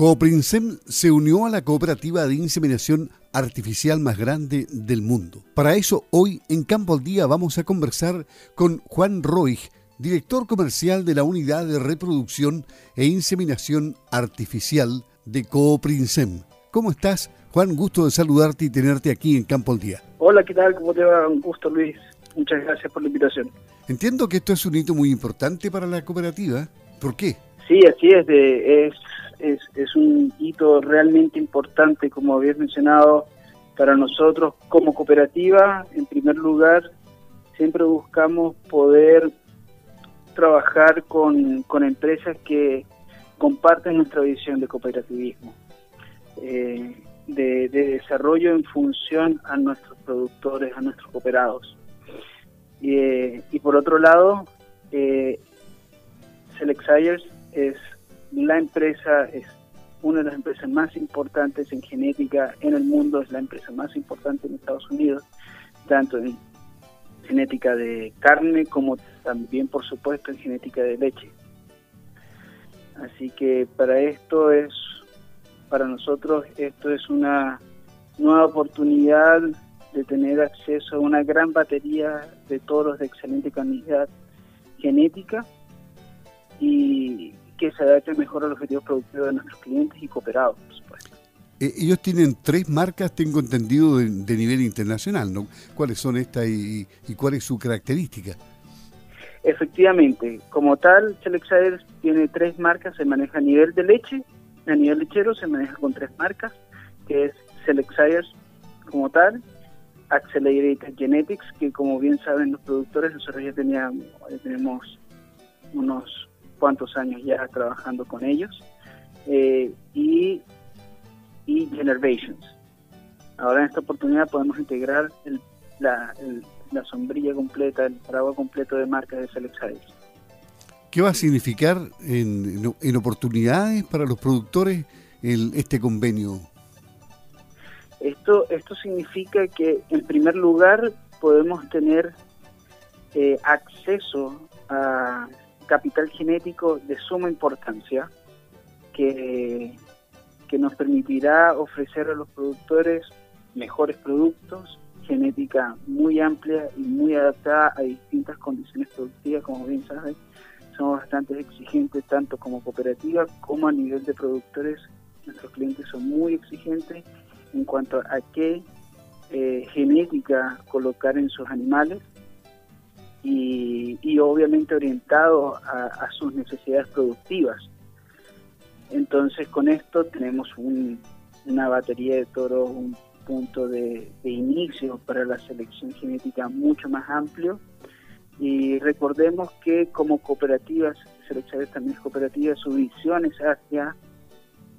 Cooprinsem se unió a la cooperativa de inseminación artificial más grande del mundo. Para eso, hoy en Campo al Día vamos a conversar con Juan Roig, director comercial de la unidad de reproducción e inseminación artificial de Cooprinsem. ¿Cómo estás? Juan, gusto de saludarte y tenerte aquí en Campo al Día. Hola, ¿qué tal? ¿Cómo te va? Un gusto, Luis. Muchas gracias por la invitación. Entiendo que esto es un hito muy importante para la cooperativa. ¿Por qué? Sí, así es. De, es, es, es un hito realmente importante, como habías mencionado, para nosotros como cooperativa. En primer lugar, siempre buscamos poder trabajar con, con empresas que comparten nuestra visión de cooperativismo, eh, de, desarrollo en función a nuestros productores, a nuestros cooperados. Eh, y por otro lado, eh, Select es la empresa, es una de las empresas más importantes en genética en el mundo, es la empresa más importante en Estados Unidos, tanto en genética de carne como también, por supuesto, en genética de leche. Así que para esto es, para nosotros, esto es una nueva oportunidad de tener acceso a una gran batería de toros de excelente calidad genética y que se adapte mejor al objetivo productivo de nuestros clientes y cooperados, por supuesto. Eh, ellos tienen tres marcas, tengo entendido, de, nivel internacional, ¿no? ¿Cuáles son estas y, cuál es su característica? Efectivamente, como tal, Selexair tiene tres marcas, se maneja a nivel de leche, a nivel lechero se maneja con tres marcas, que es Selexair como tal, Accelerated Genetics, que como bien saben los productores, nosotros ya teníamos, tenemos unos cuantos años ya trabajando con ellos, eh, y, y Generations. Ahora en esta oportunidad podemos integrar la, la, sombrilla completa, el paraguas completo de marcas de Select ¿Qué va a significar en, en oportunidades para los productores el, este convenio esto, esto significa que, en primer lugar, podemos tener eh, acceso a capital genético de suma importancia que, que nos permitirá ofrecer a los productores mejores productos, genética muy amplia y muy adaptada a distintas condiciones productivas, como bien saben, somos bastante exigentes tanto como cooperativa como a nivel de productores, nuestros clientes son muy exigentes en cuanto a qué eh, genética colocar en sus animales y, obviamente orientado a, sus necesidades productivas. Entonces con esto tenemos una batería de toros, un punto de, inicio para la selección genética mucho más amplio y recordemos que como cooperativas, Selecciones también es cooperativa, su visión es hacia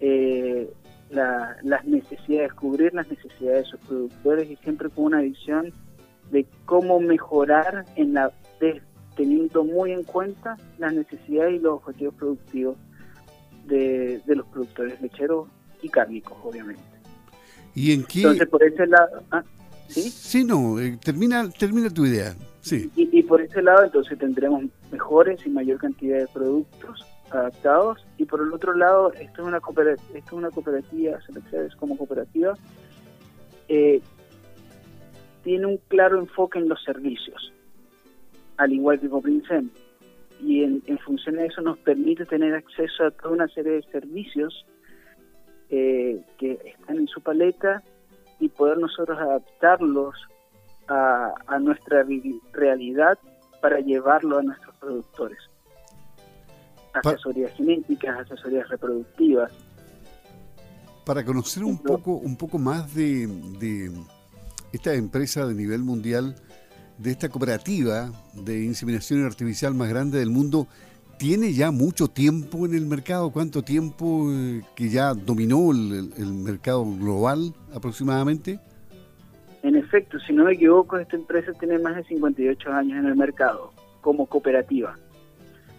eh, las necesidades, cubrir las necesidades de sus productores y siempre con una visión de cómo mejorar en la teniendo muy en cuenta las necesidades y los objetivos productivos de, los productores lecheros y cárnicos, obviamente. ¿Y en qué? Entonces, por ese lado... ¿ah? ¿Sí? Sí, no, eh, termina, termina tu idea. Sí. Y, y por ese lado, entonces tendremos mejores y mayor cantidad de productos adaptados y por el otro lado esto es una cooperativa, esto es una cooperativa como cooperativa eh, tiene un claro enfoque en los servicios al igual que Coprincem y en, función de eso nos permite tener acceso a toda una serie de servicios eh, que están en su paleta y poder nosotros adaptarlos a, a nuestra realidad para llevarlo a nuestros productores asesorías genéticas, asesorías reproductivas. Para conocer un poco, un poco más de, esta empresa de nivel mundial, de esta cooperativa de inseminación artificial más grande del mundo, ¿tiene ya mucho tiempo en el mercado? ¿Cuánto tiempo eh, que ya dominó el, mercado global aproximadamente? En efecto, si no me equivoco, esta empresa tiene más de 58 años en el mercado como cooperativa.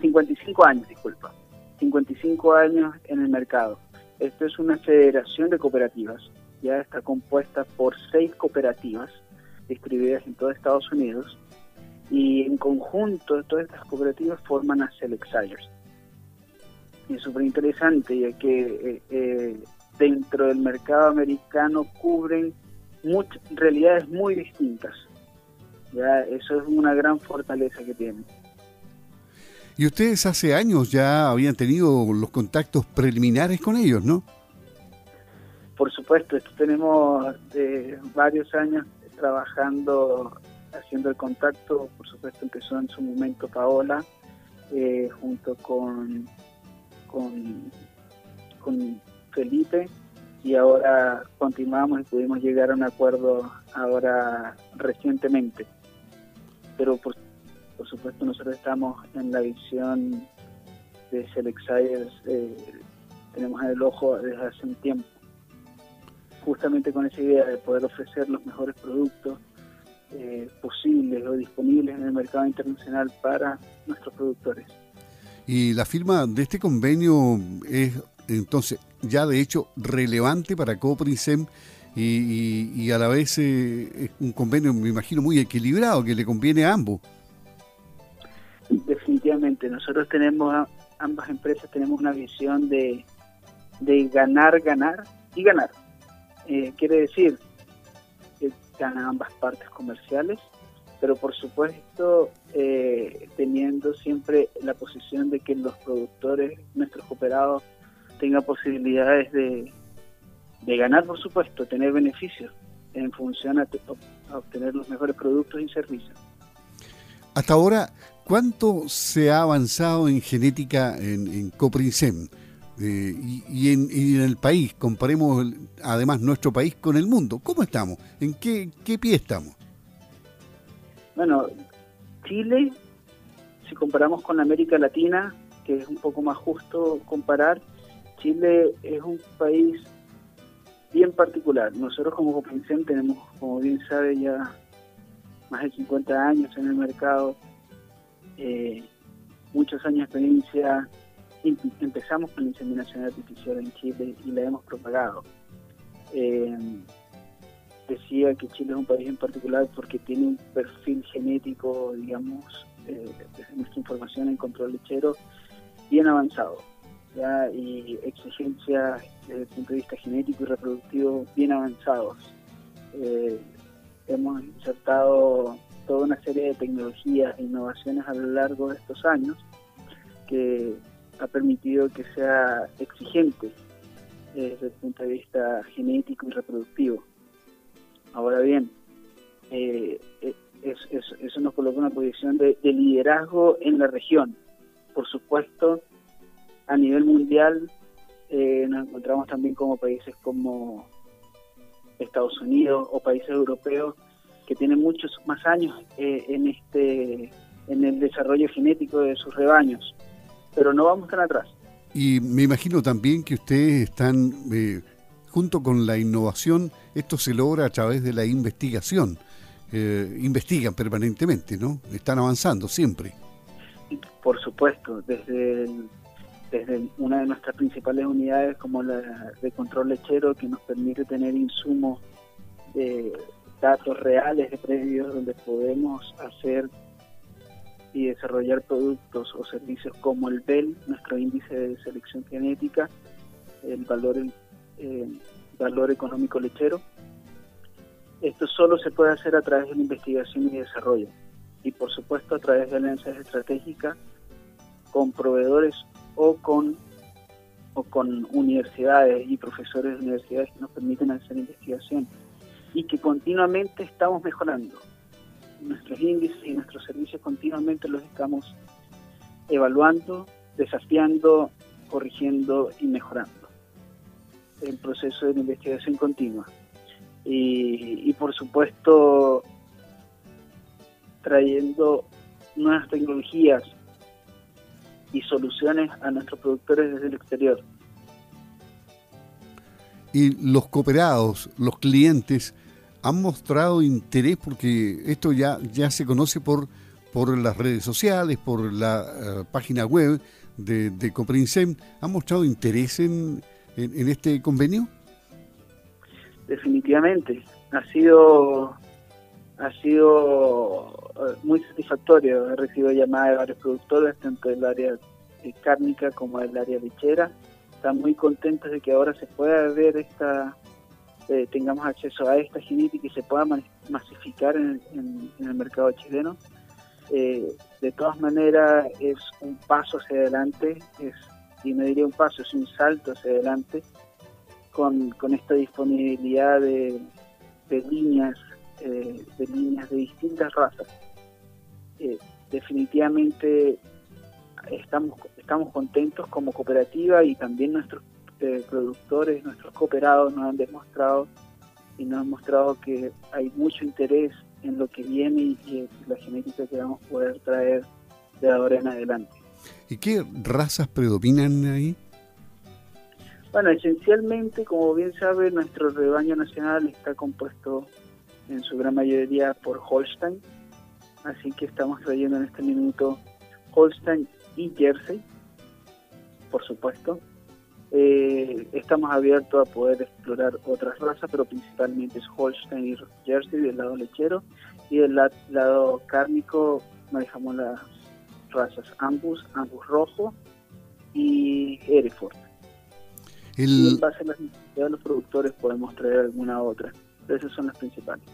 55 años, disculpa, 55 años en el mercado. Esto es una federación de cooperativas, ya está compuesta por seis cooperativas distribuidas en todo Estados Unidos y en conjunto todas estas cooperativas forman a Select es súper interesante, ya que eh, eh, dentro del mercado americano cubren muchas realidades muy distintas. Ya eso es una gran fortaleza que tienen. Y ustedes hace años ya habían tenido los contactos preliminares con ellos, ¿no? Por supuesto, esto tenemos eh, varios años trabajando, haciendo el contacto. Por supuesto, empezó en su momento Paola, eh, junto con, con, Felipe, y ahora continuamos y pudimos llegar a un acuerdo ahora recientemente. Pero por por supuesto nosotros estamos en la visión de Selexires, eh, tenemos en el ojo desde hace un tiempo, justamente con esa idea de poder ofrecer los mejores productos eh, posibles o disponibles en el mercado internacional para nuestros productores. Y la firma de este convenio es entonces ya de hecho relevante para Coprinsem y, y, a la vez eh, es un convenio, me imagino, muy equilibrado que le conviene a ambos. Definitivamente, nosotros tenemos, ambas empresas tenemos una visión de, de ganar, ganar y ganar. Eh, quiere decir que ganan ambas partes comerciales, pero por supuesto eh, teniendo siempre la posición de que los productores, nuestros cooperados, tengan posibilidades de, de ganar, por supuesto, tener beneficios en función a obtener los mejores productos y servicios. Hasta ahora, ¿cuánto se ha avanzado en genética en, en? Eh, y, en, el país, comparemos además nuestro país con el mundo. ¿Cómo estamos? ¿En qué, qué pie estamos? Bueno, Chile, si comparamos con América Latina, que es un poco más justo comparar, Chile es un país bien particular. Nosotros como Coprinsem tenemos, como bien sabe ya más de 50 años en el mercado, eh, muchos años de experiencia. Empezamos con la inseminación artificial en Chile y la hemos propagado. Eh, decía que Chile es un país en particular porque tiene un perfil genético, digamos, eh, nuestra información en control lechero, bien avanzado. ¿ya? y exigencias desde el punto de vista genético y reproductivo bien avanzados. Eh, hemos insertado toda una serie de tecnologías e innovaciones a lo largo de estos años que ha permitido que sea exigente eh, desde el punto de vista genético y reproductivo. Ahora bien, eh, eh, eso nos coloca en una posición de, liderazgo en la región. Por supuesto, a nivel mundial nos encontramos también como países como Estados Unidos o países europeos que tienen muchos más años en este en el desarrollo genético de sus rebaños, pero no vamos tan atrás. Y me imagino también que ustedes están eh, junto con la innovación, esto se logra a través de la investigación. Eh, investigan permanentemente, ¿no? Están avanzando siempre. Por supuesto, desde el desde una de nuestras principales unidades como la de control lechero que nos permite tener insumos de datos reales de predios donde podemos hacer y desarrollar productos o servicios como el BEL, nuestro índice de selección genética, el valor, eh, valor económico lechero. Esto solo se puede hacer a través de la investigación y desarrollo y por supuesto a través de alianzas estratégicas con proveedores o con o con universidades y profesores de universidades que nos permiten hacer investigación y que continuamente estamos mejorando. Nuestros índices y nuestros servicios continuamente los estamos evaluando, desafiando, corrigiendo y mejorando. El proceso de investigación continua. Y, y por supuesto, trayendo nuevas tecnologías, y soluciones a nuestros productores desde el exterior. Y los cooperados, los clientes, han mostrado interés porque esto ya, ya se conoce por, por las redes sociales, por la eh, página web de, de. ¿Han mostrado interés en, en, este convenio? Definitivamente. Ha sido ha sido eh, muy satisfactorio. He recibido llamadas de varios productores, tanto del área cárnica como el área lechera. Están muy contentos de que ahora se pueda ver esta, eh, tengamos acceso a esta genética y se pueda masificar en, el mercado chileno. de todas maneras es un paso hacia adelante, es, y me diría un paso, es un salto hacia adelante con, con esta disponibilidad de, de líneas, de líneas de distintas razas definitivamente estamos, estamos contentos como cooperativa y también nuestros productores, nuestros cooperados nos han demostrado y nos han mostrado que hay mucho interés en lo que viene y, la genética que vamos a poder traer de ahora en adelante. ¿Y qué razas predominan ahí? Bueno, esencialmente, como bien sabe, nuestro rebaño nacional está compuesto en su gran mayoría por Holstein, así que estamos trayendo en este minuto Holstein y Jersey, por supuesto. Eh, estamos abiertos a poder explorar otras razas, pero principalmente es Holstein y Jersey del lado lechero y del lado cárnico manejamos las razas Angus, Angus rojo y Hereford. Y en base a las necesidades de los productores podemos traer alguna otra, pero esas son las principales.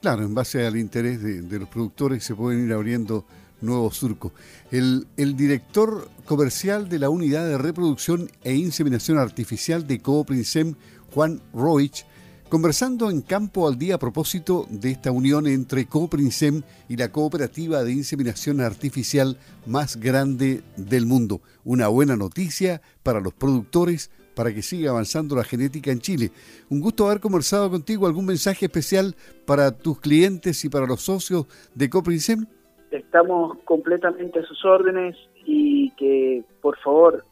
Claro, en base al interés de, los productores se pueden ir abriendo nuevos surcos. El, director comercial de la Unidad de Reproducción e Inseminación Artificial de Cooprinsem, Juan Roich, conversando en Campo al Día a propósito de esta unión entre Cooprinsem y la cooperativa de inseminación artificial más grande del mundo. Una buena noticia para los productores, para que siga avanzando la genética en Chile. Un gusto haber conversado contigo. ¿Algún mensaje especial para tus clientes y para los socios de Coprinsem? Estamos completamente a sus órdenes y que por favor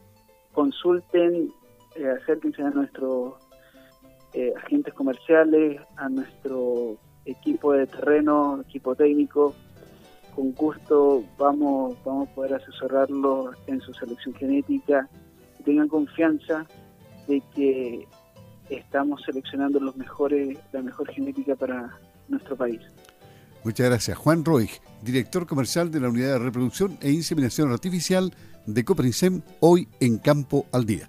consulten, eh, acérquense a nuestros eh, agentes comerciales, a nuestro equipo de terreno, equipo técnico. Con gusto vamos, vamos a poder asesorarlos en su selección genética. Tengan confianza de que estamos seleccionando los mejores, la mejor genética para nuestro país. Muchas gracias. Juan Roig, director comercial de la Unidad de Reproducción e Inseminación Artificial de Coprinsem, hoy en Campo al Día.